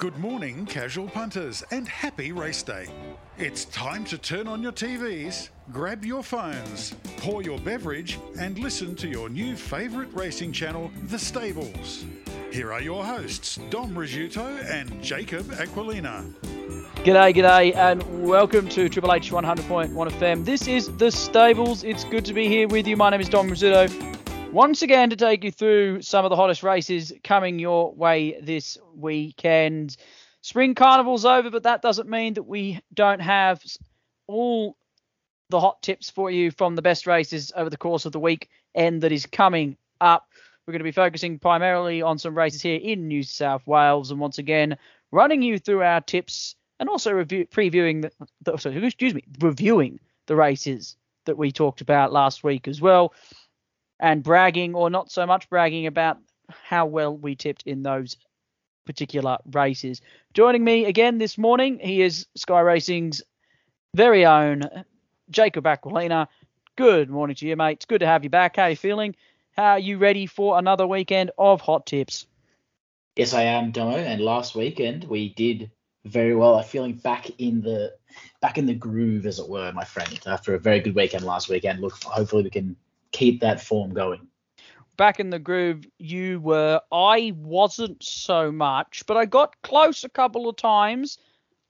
Good morning, casual punters, and happy race day. It's time to turn on your TVs, grab your phones, pour your beverage, and listen to your new favourite racing channel, The Stables. Here are your hosts, Dom Rizzuto and Jacob Aquilina. G'day, g'day, and welcome to Triple H 100.1 FM. This is The Stables. It's good to be here with you. My name is Dom Rizzuto. Once again, to take you through some of the hottest races coming your way this weekend. Spring Carnival's over, but that doesn't mean that we don't have all the hot tips for you from the best races over the course of the week and that is coming up. We're going to be focusing primarily on some races here in New South Wales, and once again, running you through our tips and also review, previewing the, the sorry, excuse me, reviewing the races that we talked about last week as well and bragging or not so much bragging about how well we tipped in those particular races. Joining me again this morning, he is Sky Racing's very own Jacob Aquilina. Good morning to you, mate. It's good to have you back. How are you feeling? How are you ready for another weekend of hot tips? Yes, I am, Domo. And last weekend we did very well. I'm feeling back in the back in the groove, as it were, my friend. After a very good weekend last weekend, look, hopefully we can keep that form going. Back in the groove, you were. I wasn't so much, but I got close a couple of times.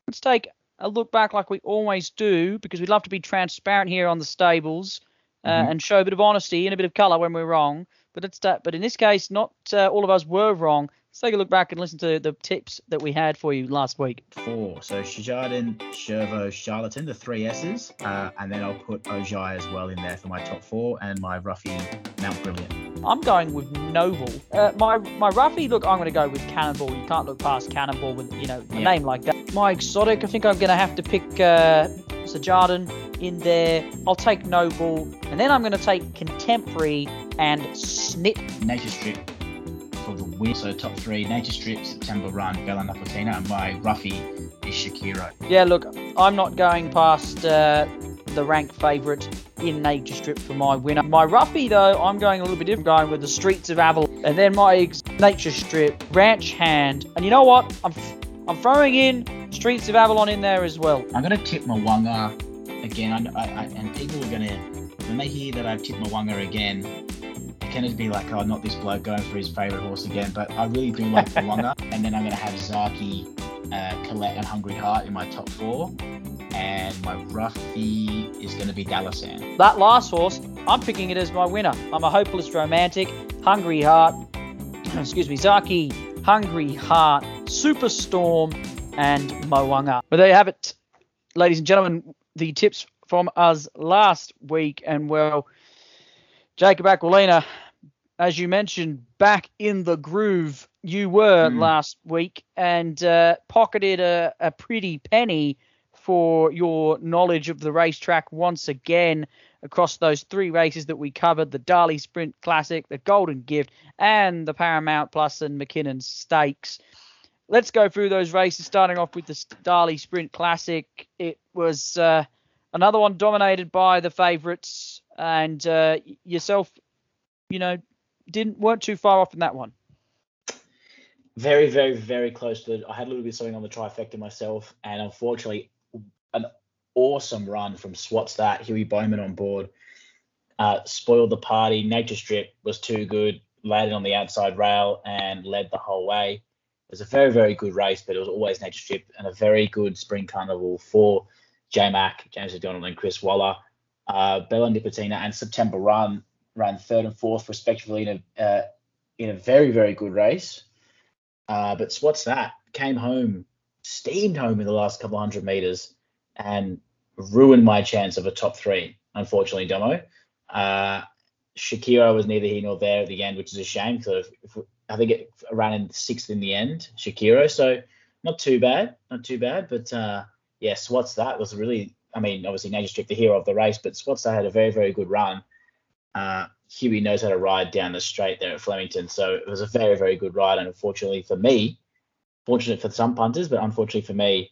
Let's take a look back like we always do, because we'd love to be transparent here on the stables uh, mm-hmm. and show a bit of honesty and a bit of colour when we're wrong. But it's that. But in this case, not uh, all of us were wrong. Let's take a look back and listen to the tips that we had for you last week. Four. So Shajardin, Shervo, Charlatan, the three S's. Uh, and then I'll put Ojai as well in there for my top four and my roughie Mount Brilliant. I'm going with Noble. Uh, my my roughie, look, I'm going to go with Cannonball. You can't look past Cannonball with, you know, a yeah. name like that. My exotic, I think I'm going to have to pick uh, Sajardin in there. I'll take Noble. And then I'm going to take Contemporary and Snip. Nature Strip for the win. So top three, Nature Strip, September Run, Bella Nipotina, and my roughie is Shakiro. Yeah, look, I'm not going past uh, the rank favourite in Nature Strip for my winner. My roughie, though, I'm going a little bit different, going with the Streets of Avalon. And then my Nature Strip, Ranch Hand. And you know what? I'm, I'm throwing in Streets of Avalon in there as well. I'm going to tip Mo'unga again. I, I, and people are going to, when they hear that I've tipped Mo'unga again, it be like, oh, not this bloke going for his favourite horse again? But I really do like Mo'unga. and then I'm going to have Zaaki, uh, Colette, and Hungry Heart in my top four. And my roughie is going to be Dalasan. That last horse, I'm picking it as my winner. I'm a hopeless romantic, Hungry Heart, excuse me, Zaaki, Hungry Heart, Superstorm, and Mo'unga. But there you have it, ladies and gentlemen. The tips from us last week, and well, Jacob Aquilina, as you mentioned, back in the groove you were mm. last week and uh, pocketed a, a pretty penny for your knowledge of the racetrack once again across those three races that we covered the Darley Sprint Classic, the Golden Gift, and the Paramount Plus and Mackinnon Stakes. Let's go through those races, starting off with the Darley Sprint Classic. It was uh, another one dominated by the favourites and uh, yourself, you know, didn't weren't too far off in that one. Very, very, very close to it. I had a little bit of something on the trifecta myself, and unfortunately, an awesome run from Swats that Huey Bowman on board uh, spoiled the party. Nature Strip was too good, landed on the outside rail and led the whole way. It was a very, very good race, but it was always Nature Strip and a very good spring carnival for J Mac, James McDonald, and Chris Waller uh, Bella Nipotina and September Run ran third and fourth respectively in a uh, in a very very good race. Uh, but Swats That? Came home, steamed home in the last couple hundred meters, and ruined my chance of a top three. Unfortunately, Domo. Uh, Shakira was neither here nor there at the end, which is a shame. If, I think it ran in sixth in the end, Shakira. So not too bad, not too bad. But uh, yes, Swats That was really I mean, obviously Nature Strip, the hero of the race, but Swats That had a very, very good run. Uh, Huey knows how to ride down the straight there at Flemington, so it was a very, very good ride. And unfortunately for me, fortunate for some punters, but unfortunately for me,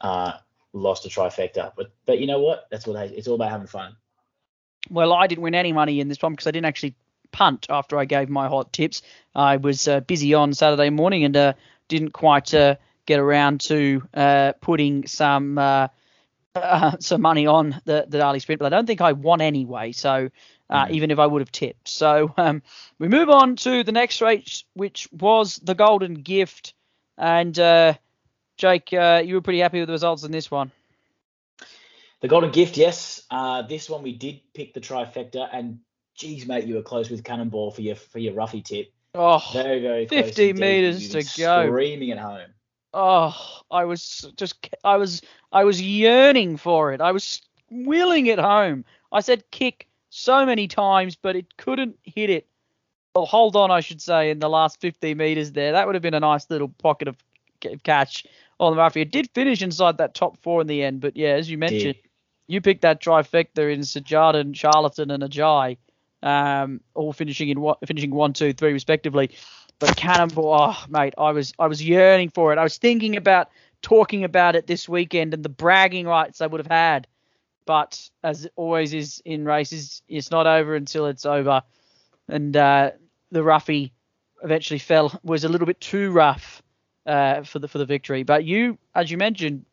uh, lost a trifecta. But but you know what? That's what I, it's all about having fun. Well, I didn't win any money in this one because I didn't actually punt after I gave my hot tips. I was uh, busy on Saturday morning and uh, didn't quite uh, get around to uh, putting some uh, some money on the the Darley Sprint, but I don't think I won anyway. So uh, mm. even if I would have tipped, so um, we move on to the next race, which was the Golden Gift, and uh, Jake, uh, you were pretty happy with the results in this one. The Golden Gift, yes. Uh, this one we did pick the trifecta, and geez, mate, you were close with Cannonball for your for your roughie tip. Oh, very very 50 meters to go. Screaming at home. Oh, I was just I was I was yearning for it. I was willing it home. I said kick so many times, but it couldn't hit it. Well, hold on, I should say, in the last 50 meters there. That would have been a nice little pocket of catch on the roughy. It did finish inside that top four in the end, but yeah, as you mentioned, you picked that trifecta in Sajardin, Charlatan, and Ajay, um, all finishing in one finishing one, two, three respectively. But Cannonball, oh mate, I was I was yearning for it. I was thinking about talking about it this weekend and the bragging rights I would have had. But as it always is in races, it's not over until it's over. And uh, the roughie eventually fell was a little bit too rough uh, for the for the victory. But you, as you mentioned,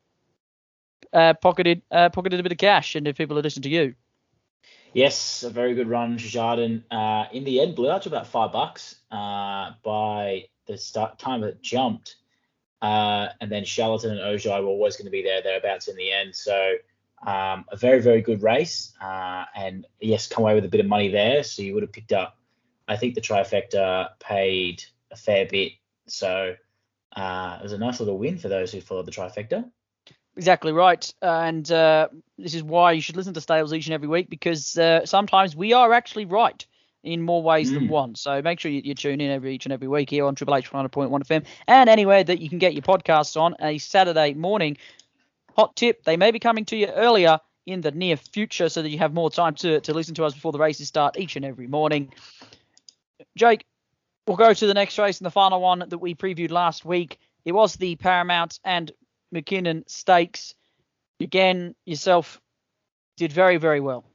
uh, pocketed uh, pocketed a bit of cash, and if people are listening to you. Yes, a very good run, Jardin. Uh, in the end, blew out to about five bucks uh, by the start time it jumped, uh, and then Charlatan and Ojai were always going to be there thereabouts in the end. So um, a very very good race, uh, and yes, come away with a bit of money there. So you would have picked up. I think the trifecta paid a fair bit, so uh, it was a nice little win for those who followed the trifecta. Exactly right, and uh, this is why you should listen to Stables each and every week because uh, sometimes we are actually right in more ways mm. than one. So make sure you, you, tune in every each and every week here on Triple H 100.1 FM and anywhere that you can get your podcasts on a Saturday morning. Hot tip: they may be coming to you earlier in the near future so that you have more time to to listen to us before the races start each and every morning. Jake, we'll go to the next race and the final one that we previewed last week. It was the Paramount and Mackinnon Stakes. Again, yourself did very, very well.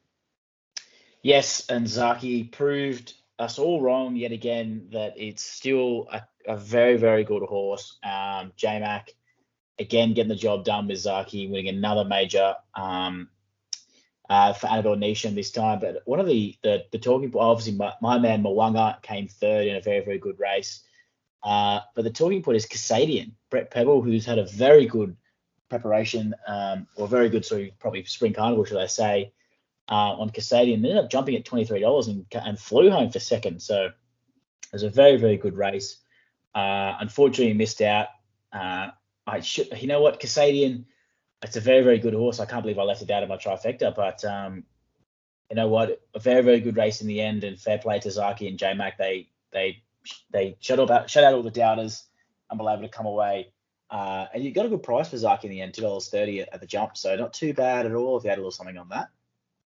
Yes, and Zaaki proved us all wrong yet again that it's still a, a very, very good horse. Um, J-Mac, again, getting the job done with Zaaki, winning another major um, uh, for Annabel Neasham this time. But one of the, the, the talking obviously, my, my man Mo'unga came third in a very, very good race. Uh, but the talking point is Cascadian, Brett Prebble, who's had a very good preparation, um, or very good, sorry, probably spring carnival, should I say, uh, on Cascadian. Ended up jumping at $23 and, and flew home for second. So it was a very, very good race. Uh, unfortunately, missed out. Uh, I should, you know what, Cascadian, it's a very, very good horse. I can't believe I left it out of my trifecta, but um, you know what, a very, very good race in the end, and fair play to Zaaki and J Mac. They they they shut out shut out all the doubters and were able to come away. Uh, and you got a good price for Zaaki in the end, two dollars thirty at the jump, so not too bad at all if you had a little something on that.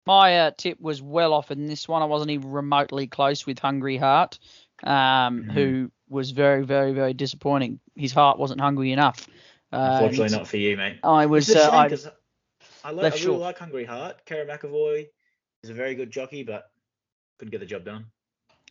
My uh, tip was well off in this one. I wasn't even remotely close with Hungry Heart, um, mm-hmm. who was very, very, very disappointing. His heart wasn't hungry enough. Uh, Unfortunately, not for you, mate. I was. Uh, I, I, like, I really like Hungry Heart. Kerrin McAvoy is a very good jockey, but couldn't get the job done.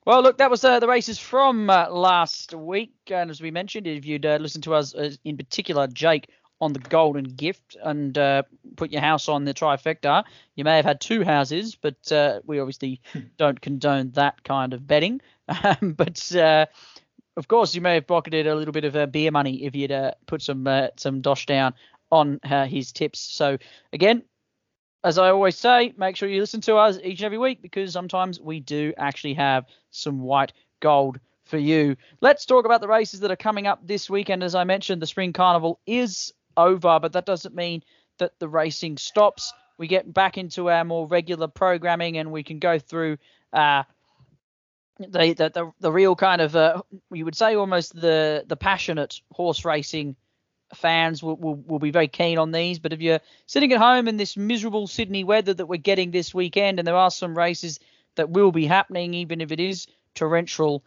Well, look, that was uh, the races from uh, last week. And as we mentioned, if you'd uh, listened to us, uh, in particular, Jake, on the Golden Gift and uh, put your house on the trifecta, you may have had two houses, but uh, we obviously don't condone that kind of betting. Um, but of course, you may have pocketed a little bit of beer money if you'd put some some dosh down on his tips. So again, as I always say, make sure you listen to us each and every week because sometimes we do actually have some white gold for you. Let's talk about the races that are coming up this weekend. As I mentioned, the Spring Carnival is over, but that doesn't mean that the racing stops. We get back into our more regular programming and we can go through uh, the, the, the the real kind of uh, you would say almost the the passionate horse racing fans will, will, will be very keen on these. But if you're sitting at home in this miserable Sydney weather that we're getting this weekend, and there are some races that will be happening, even if it is torrential,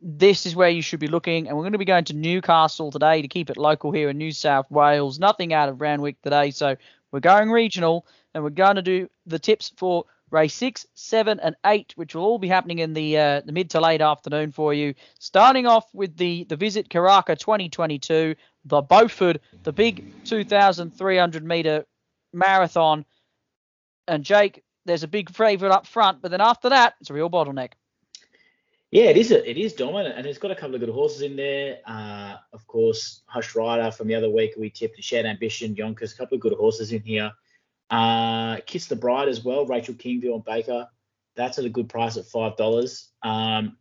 this is where you should be looking. And we're going to be going to Newcastle today to keep it local here in New South Wales. Nothing out of Randwick today. So we're going regional, and we're going to do the tips for race six, seven, and eight, which will all be happening in the uh, the mid to late afternoon for you. Starting off with the the Visit Karaka 2022 the Beaufort, the big 2,300 meter marathon. And Jake, there's a big favourite up front, but then after that, it's a real bottleneck. Yeah, it is. A, it is dominant, and it's got a couple of good horses in there. Uh, of course, Hush Writer from the other week we tipped Shared Ambition, Yonkers, a couple of good horses in here. Uh, Kiss the Bride as well, Rachel Kingville and Baker. That's at a good price at five dollars. Um,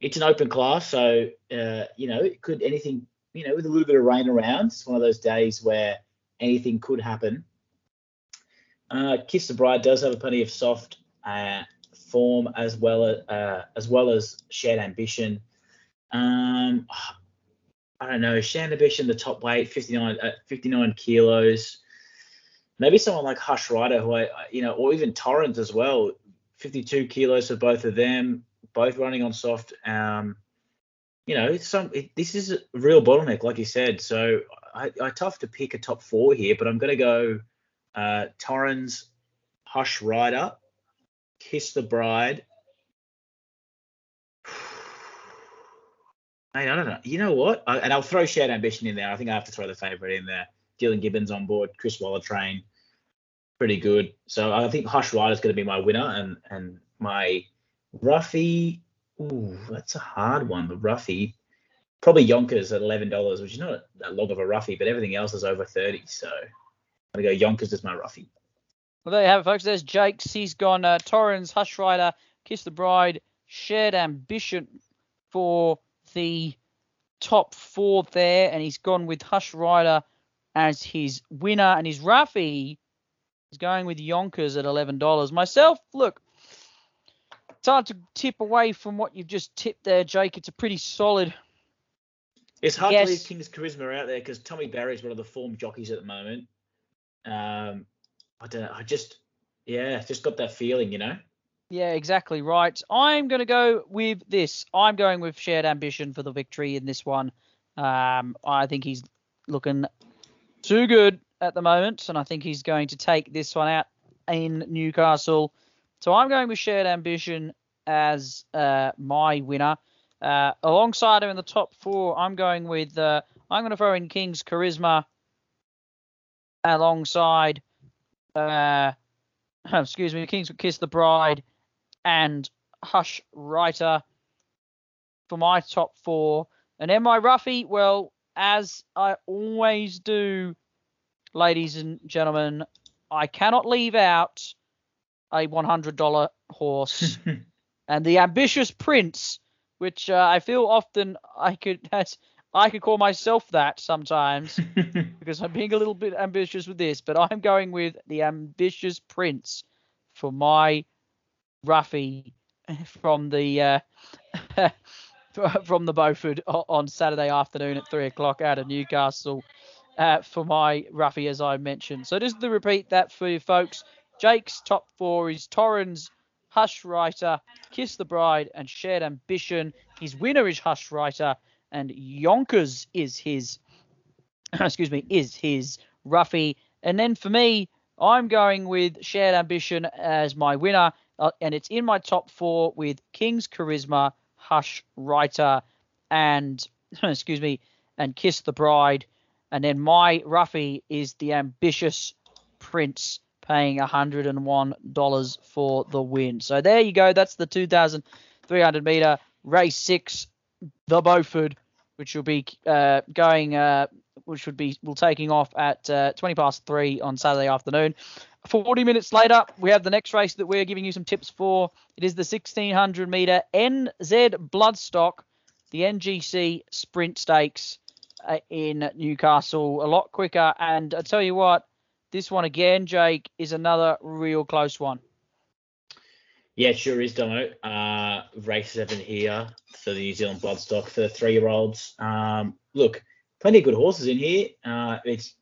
it's an open class, so uh, you know it could anything. You know, with a little bit of rain around, it's one of those days where anything could happen. Uh, Kiss the Bride does have a plenty of soft uh, form as well as uh, as well as shared ambition. Um, I don't know, shared ambition, the top weight, 59 uh, 59 kilos. Maybe someone like Hush Writer, who I, you know, or even Torrens as well, 52 kilos for both of them, both running on soft. Um, you know, some it, this is a real bottleneck, like you said. So I, I tough to pick a top four here, but I'm going to go uh, Torrens, Hush Writer, Kiss the Bride. I don't know. You know what? I, and I'll throw Shared Ambition in there. I think I have to throw the favourite in there. Dylan Gibbons on board, Chris Waller train, pretty good. So I think Hush Writer is going to be my winner, and and my roughie. Ooh, that's a hard one. The roughie, probably Yonkers at eleven dollars, which is not that long of a roughie, but everything else is over thirty. So I'm gonna go Yonkers as my roughie. Well, there you have it, folks. There's Jake's. He's gone uh, Torrens, Hush Writer, Kiss the Bride, Shared Ambition for the top four there, and he's gone with Hush Writer as his winner, and his roughie is going with Yonkers at $11. Myself, look, it's hard to tip away from what you've just tipped there, Jake. It's a pretty solid. It's hard to leave King's Charisma out there because Tommy Berry is one of the form jockeys at the moment. Um, I don't know. I just, yeah, just got that feeling, you know. Yeah, exactly right. I'm going to go with this. I'm going with shared ambition for the victory in this one. Um, I think he's looking too good at the moment, and I think he's going to take this one out in Newcastle. So I'm going with shared ambition as uh, my winner. Uh, alongside him in the top four, I'm going with uh, I'm going to throw in King's charisma alongside uh, excuse me, Kings Kiss the Bride and Hush Writer for my top four. And then my roughie, well, as I always do, ladies and gentlemen, I cannot leave out a $100 horse. and the Ambitious Prince, which uh, I feel often I could has I could call myself that sometimes because I'm being a little bit ambitious with this, but I'm going with the ambitious prince for my roughie from the uh, from the Beaufort on Saturday afternoon at three o'clock out of Newcastle uh, for my roughie, as I mentioned. So just to repeat that for you folks, Jake's top four is Torrens, Hush Writer, Kiss the Bride, and Shared Ambition. His winner is Hush Writer and Yonkers is his excuse me is his roughie. And then for me, I'm going with Shared Ambition as my winner, uh, and it's in my top four with King's Charisma, Hush Writer, and excuse me, and Kiss the Bride. And then my roughie is the Ambitious Prince, paying $101 for the win. So there you go. That's the 2,300 meter race six the Beaufort, which will be uh, going, uh, which would be will taking off at uh, 20 past three on Saturday afternoon. 40 minutes later, we have the next race that we're giving you some tips for. It is the 1600 meter NZ Bloodstock, the NGC Sprint Stakes uh, in Newcastle. A lot quicker, and I tell you what, this one again, Jake, is another real close one. Yeah, sure is, Domo. Uh, race seven here for the New Zealand Bloodstock for the three-year-olds. Um, look, plenty of good horses in here. Uh, it's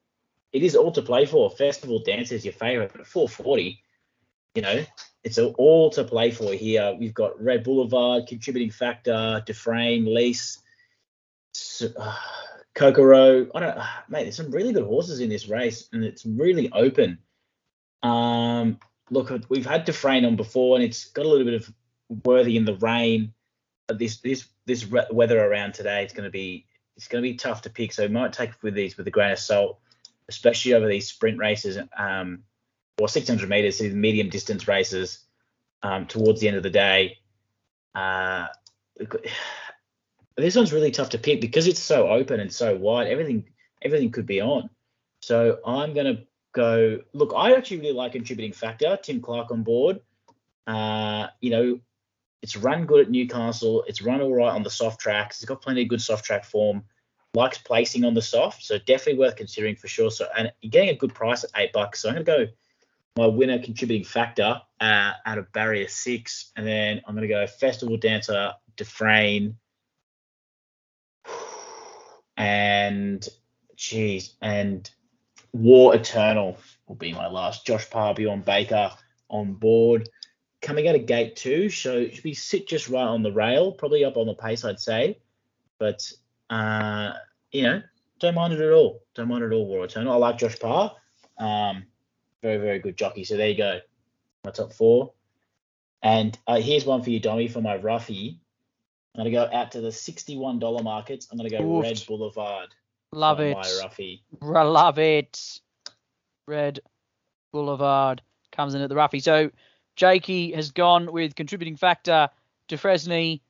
it is all to play for. Festival Dance is your favourite, but at 440, you know, it's all to play for here. We've got Red Boulevard, Contributing Factor, Dufresne, Lease, uh, Kokoro. I don't, mate. There's some really good horses in this race, and it's really open. Um, look, we've had Dufresne on before, and it's got a little bit of worthy in the rain. But This this this weather around today, it's going to be it's going to be tough to pick. So we might take with these with a grain of salt, especially over these sprint races, um, or 600 meters, these medium distance races, um, towards the end of the day. Uh, this one's really tough to pick because it's so open and so wide. Everything everything could be on. So I'm going to go. Look, I actually really like contributing factor. Tim Clark on board. Uh, you know, it's run good at Newcastle. It's run all right on the soft tracks. It's got plenty of good soft track form. Likes placing on the soft, so definitely worth considering for sure. So and you're getting a good price at eight bucks. So I'm going to go my winner contributing factor uh, out of barrier six, and then I'm going to go festival dancer Dufresne, and geez, and War Eternal will be my last. Josh Parr, on Baker on board. Coming out of gate two, so should be sit just right on the rail, probably up on the pace, I'd say. But uh, you know, don't mind it at all. Don't mind it at all. War Eternal. I like Josh Parr. Um, very, very good jockey. So there you go. My top four. And uh, here's one for you, Dommy, for my roughie. I'm going to go out to the $61 markets. I'm going to go Oofed. Red Boulevard. Love it. My roughie. Love it. Red Boulevard comes in at the roughie. So Jakey has gone with contributing factor Dufresne,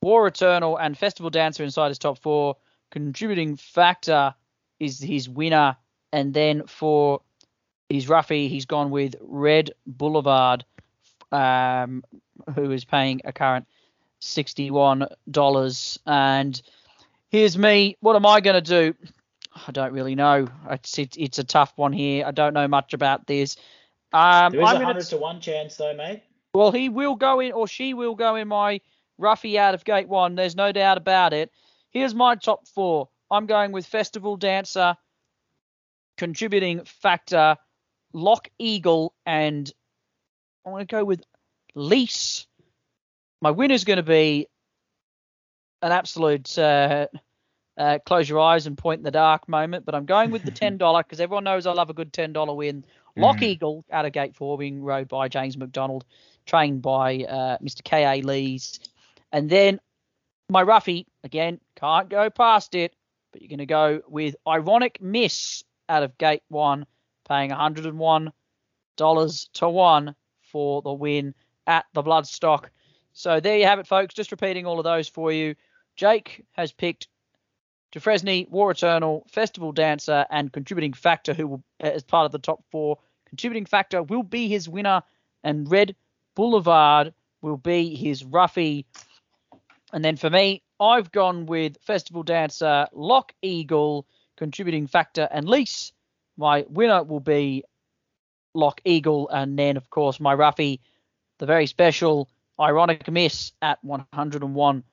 War Eternal, and Festival Dancer inside his top four. Contributing factor is his winner. And then for his roughie, he's gone with Red Boulevard, um, who is paying a current $61. And here's me. What am I going to do? I don't really know. It's, it's, it's a tough one here. I don't know much about this. Um, there is a hundred to one chance though, mate. Well, he will go in, or she will go in my roughie out of gate one. There's no doubt about it. Here's my top four. I'm going with Festival Dancer, contributing factor, Lock Eagle, and I'm to go with Lease. My winner's going to be an absolute uh, uh, close your eyes and point in the dark moment, but I'm going with the $10 because everyone knows I love a good $10 win. Lock mm. Eagle out of gate four, being rode by James McDonald, trained by uh, Mr. K.A. Lees. And then my roughie, again, can't go past it, but you're going to go with Ironic Miss out of gate one paying $101 to 1 for the win at the Bloodstock. So there you have it, folks. Just repeating all of those for you. Jake has picked Dufresne, War Eternal, Festival Dancer, and Contributing Factor, who will, uh, as part of the top four, Contributing Factor will be his winner, and Red Boulevard will be his roughie. And then for me, I've gone with Festival Dancer, Lock Eagle, Contributing Factor, and Lease my winner will be Lock Eagle, and then of course my roughie, the very special ironic miss at 101,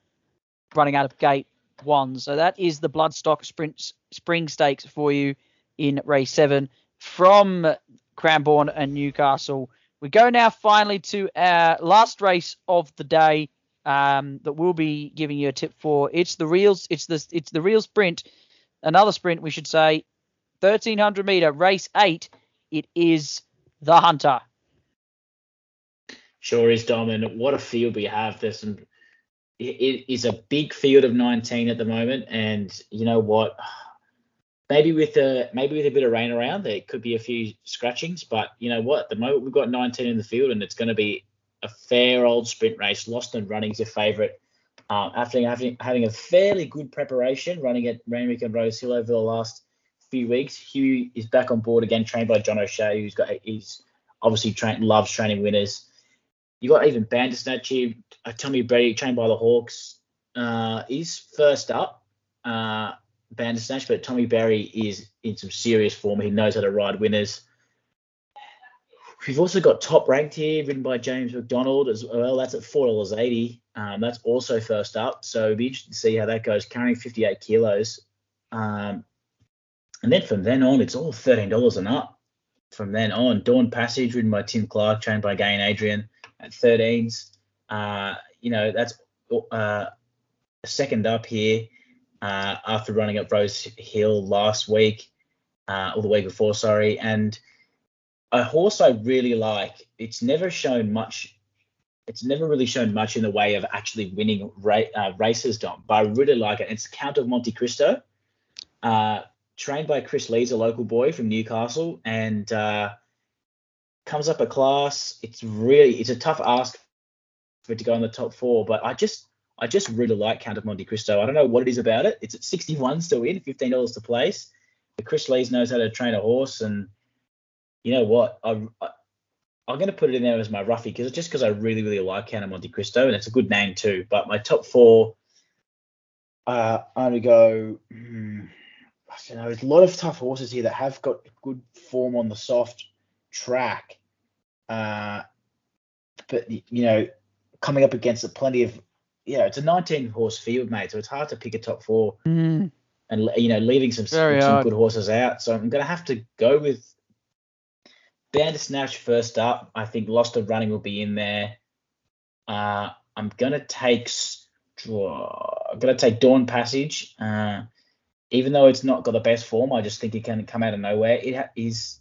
running out of gate one. So that is the Bloodstock Sprint Spring Stakes for you in race seven from Cranbourne and Newcastle. We go now finally to our last race of the day um, that we'll be giving you a tip for. It's the reals. It's the it's the real sprint. Another sprint, we should say, 1300 meter race eight. It is the Hunter. Sure is, Dom. And what a field we have. There's some. It is a big field of 19 at the moment, and you know what? Maybe with a maybe with a bit of rain around, there could be a few scratchings. But you know what? At the moment we've got 19 in the field, and it's going to be a fair old sprint race. Lost and Running's your favourite. Um, after having having a fairly good preparation, running at Randwick and Rose Hill over the last few weeks. Hugh is back on board again, trained by John O'Shea, who's got he's obviously trained loves training winners. You got even Bandersnatch here, uh, Tommy Brady, trained by the Hawkes. Uh, he's first up, uh, Bandersnatch, but Tommy Berry is in some serious form. He knows how to ride winners. We've also got top ranked here, ridden by James McDonald as well. That's at four dollars eighty. Um, that's also first up. So it'd be interesting to see how that goes. Carrying 58 kilos. Um, and then from then on, it's all $13 and up. From then on, Dawn Passage, ridden by Tim Clark, trained by Gain Adrian at 13s. Uh, you know, that's uh, second up here uh, after running up Rose Hill last week, uh, or the week before, sorry. And a horse I really like, it's never shown much it's never really shown much in the way of actually winning ra- uh, races, Dom. But I really like it. It's Count of Monte Cristo, uh, trained by Kris Lees, a local boy from Newcastle, and uh, comes up a class. It's really it's a tough ask for it to go in the top four, but I just I just really like Count of Monte Cristo. I don't know what it is about it. It's at 61 still in, $15 to place. But Kris Lees knows how to train a horse, and you know what? I, I I'm going to put it in there as my roughie because just because I really, really like Count of Monte Cristo and it's a good name too. But my top four, uh, I'm going to go. Hmm, I don't know. There's a lot of tough horses here that have got good form on the soft track. Uh, but you know, coming up against a plenty of, you know, it's a 19 horse field, mate. So it's hard to pick a top four, mm. and you know, leaving some, some good horses out. So I'm going to have to go with Bandersnatch first up. I think Lost of Running will be in there. Uh, I'm gonna take draw. I'm gonna take Dawn Passage. Uh, even though it's not got the best form, I just think it can come out of nowhere. It ha- is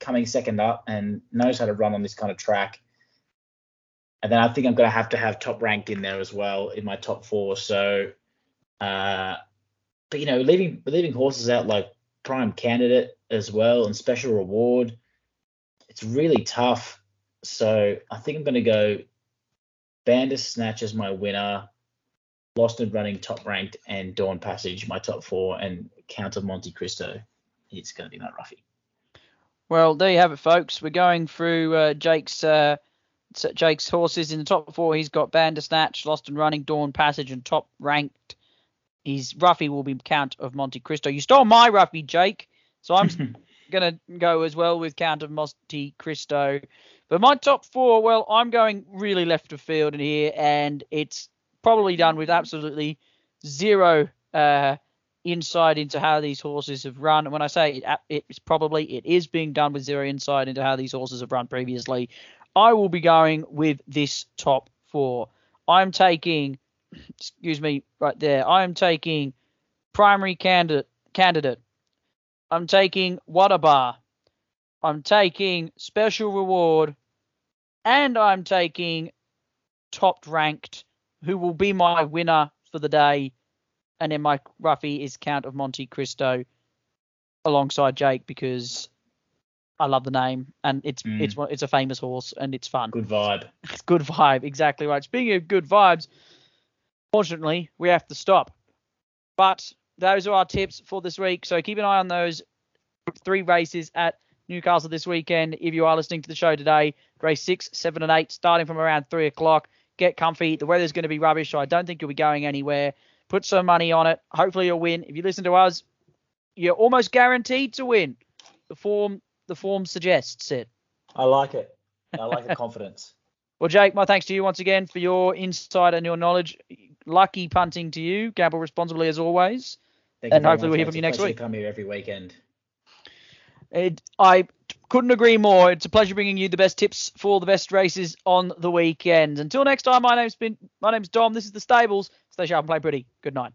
coming second up and knows how to run on this kind of track. And then I think I'm gonna have to have top ranked in there as well in my top four. So, uh, but you know, leaving leaving horses out like Prime Candidate as well and Special Reward it's really tough. So I think I'm going to go Bandersnatch as my winner, Lost and Running top ranked, and Dawn Passage my top four, and Count of Monte Cristo. It's going to be my roughie. Well, there you have it, folks. We're going through uh, Jake's uh, Jake's horses in the top four. He's got Bandersnatch, Lost and Running, Dawn Passage, and top ranked. His roughie will be Count of Monte Cristo. You stole my roughie, Jake. So I'm going to go as well with Count of Monte Cristo. But my top four, well, I'm going really left of field in here, and it's probably done with absolutely zero uh, insight into how these horses have run. And when I say it, it's probably it is being done with zero insight into how these horses have run previously. I will be going with this top four. I'm taking, excuse me, right there. I am taking primary candidate candidate I'm taking Bar. I'm taking Special Reward. And I'm taking top ranked, who will be my winner for the day. And then my roughie is Count of Monte Cristo alongside Jake because I love the name and it's mm. it's it's a famous horse and it's fun. Good vibe. It's good vibe, exactly right. Speaking of good vibes, fortunately we have to stop. But those are our tips for this week. So keep an eye on those three races at Newcastle this weekend. If you are listening to the show today, race six, seven, and eight, starting from around three o'clock. Get comfy. The weather's going to be rubbish, so I don't think you'll be going anywhere. Put some money on it. Hopefully you'll win. If you listen to us, you're almost guaranteed to win. The form the form suggests it. I like it. I like the confidence. Well, Jake, my thanks to you once again for your insight and your knowledge. Lucky punting to you. Gamble responsibly as always. Thank you. and hopefully we'll hear from you next week. Come here every weekend. It, I couldn't agree more. It's a pleasure bringing you the best tips for the best races on the weekend. Until next time, my name's been my name's Dom. This is the Stables. And play pretty. Good night.